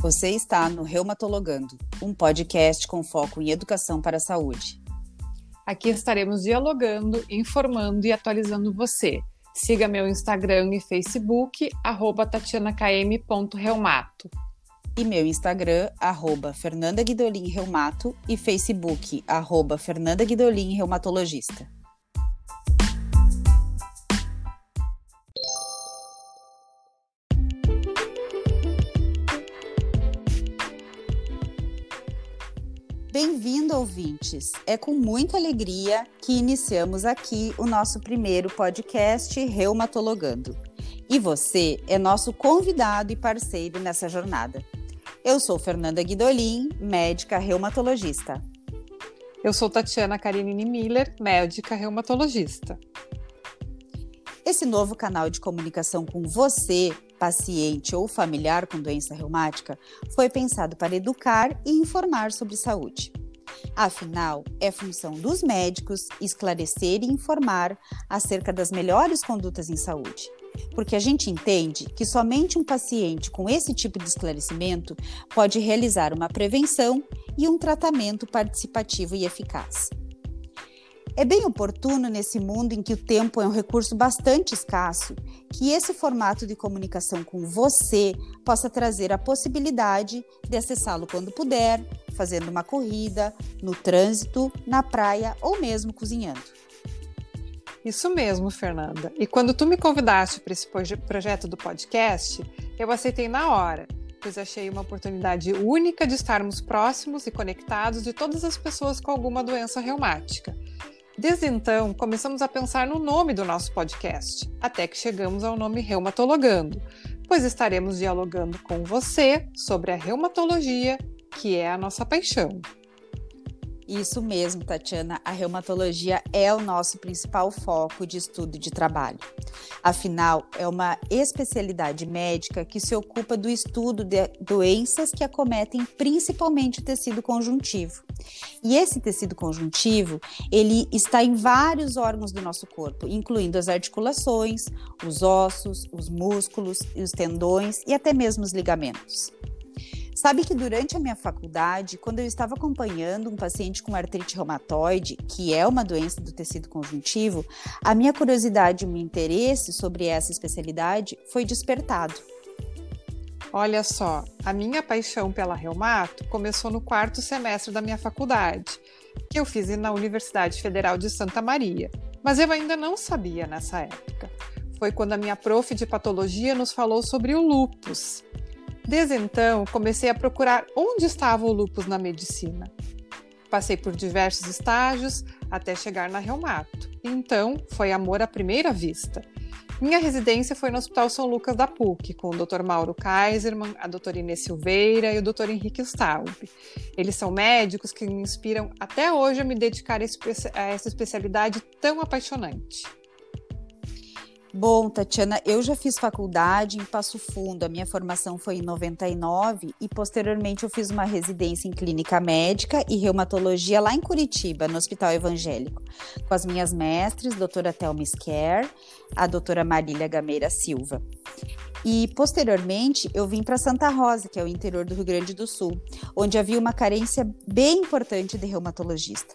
Você está no Reumatologando, um podcast com foco em educação para a saúde. Aqui estaremos dialogando, informando e atualizando você. Siga meu Instagram e Facebook, arroba tatianakm.reumato. E meu Instagram, arroba Fernanda Guidolin Reumato e Facebook, arroba Fernanda Guidolin Reumatologista. Bem-vindo, ouvintes! É com muita alegria que iniciamos aqui o nosso primeiro podcast Reumatologando. E você é nosso convidado e parceiro nessa jornada. Eu sou Fernanda Guidolin, médica reumatologista. Eu sou Tatiana Karinini Miller, médica reumatologista. Esse novo canal de comunicação com você paciente ou familiar com doença reumática foi pensado para educar e informar sobre saúde. Afinal, é função dos médicos esclarecer e informar acerca das melhores condutas em saúde. Porque a gente entende que somente um paciente com esse tipo de esclarecimento pode realizar uma prevenção e um tratamento participativo e eficaz. É bem oportuno nesse mundo em que o tempo é um recurso bastante escasso que esse formato de comunicação com você possa trazer a possibilidade de acessá-lo quando puder, fazendo uma corrida, no trânsito, na praia ou mesmo cozinhando. Isso mesmo, Fernanda. E quando tu me convidaste para esse projeto do podcast, eu aceitei na hora, pois achei uma oportunidade única de estarmos próximos e conectados de todas as pessoas com alguma doença reumática Desde então, começamos a pensar no nome do nosso podcast, até que chegamos ao nome Reumatologando, pois estaremos dialogando com você sobre a reumatologia, que é a nossa paixão. Isso mesmo, Tatiana. A reumatologia é o nosso principal foco de estudo de trabalho. Afinal, é uma especialidade médica que se ocupa do estudo de doenças que acometem principalmente o tecido conjuntivo. E esse tecido conjuntivo, ele está em vários órgãos do nosso corpo, incluindo as articulações, os ossos, os músculos, os tendões e até mesmo os ligamentos. Sabe que durante a minha faculdade, quando eu estava acompanhando um paciente com artrite reumatoide, que é uma doença do tecido conjuntivo, a minha curiosidade e o meu interesse sobre essa especialidade foi despertado. Olha só, a minha paixão pela reumato começou no quarto semestre da minha faculdade, que eu fiz na Universidade Federal de Santa Maria. Mas eu ainda não sabia nessa época. Foi quando a minha prof de patologia nos falou sobre o lupus. Desde então, comecei a procurar onde estava o lupus na medicina. Passei por diversos estágios até chegar na reumato. Então, foi amor à primeira vista. Minha residência foi no Hospital São Lucas da PUC, com o Dr. Mauro Kaiserman, a doutora Inês Silveira e o Dr. Henrique Staub. Eles são médicos que me inspiram até hoje a me dedicar a essa especialidade tão apaixonante. Bom, Tatiana, eu já fiz faculdade em Passo Fundo. A minha formação foi em 99 e posteriormente eu fiz uma residência em clínica médica e reumatologia lá em Curitiba, no Hospital Evangélico, com as minhas mestres, doutora Thelma Sker, a doutora Marília Gameira Silva. E posteriormente eu vim para Santa Rosa, que é o interior do Rio Grande do Sul, onde havia uma carência bem importante de reumatologista.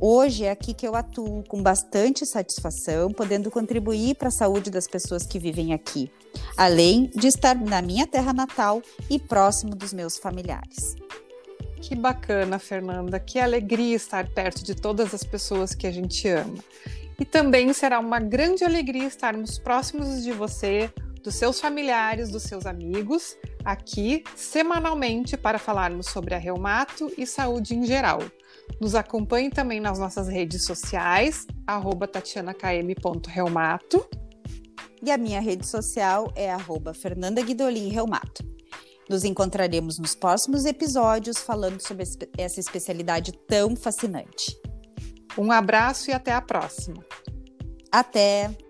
Hoje é aqui que eu atuo com bastante satisfação, podendo contribuir para a saúde das pessoas que vivem aqui, além de estar na minha terra natal e próximo dos meus familiares. Que bacana, Fernanda. Que alegria estar perto de todas as pessoas que a gente ama. E também será uma grande alegria estarmos próximos de você, dos seus familiares, dos seus amigos, aqui semanalmente para falarmos sobre a reumato e saúde em geral. Nos acompanhe também nas nossas redes sociais, tatianakm.reumato. E a minha rede social é arroba Fernanda Guidolin Reumato. Nos encontraremos nos próximos episódios falando sobre essa especialidade tão fascinante. Um abraço e até a próxima. Até!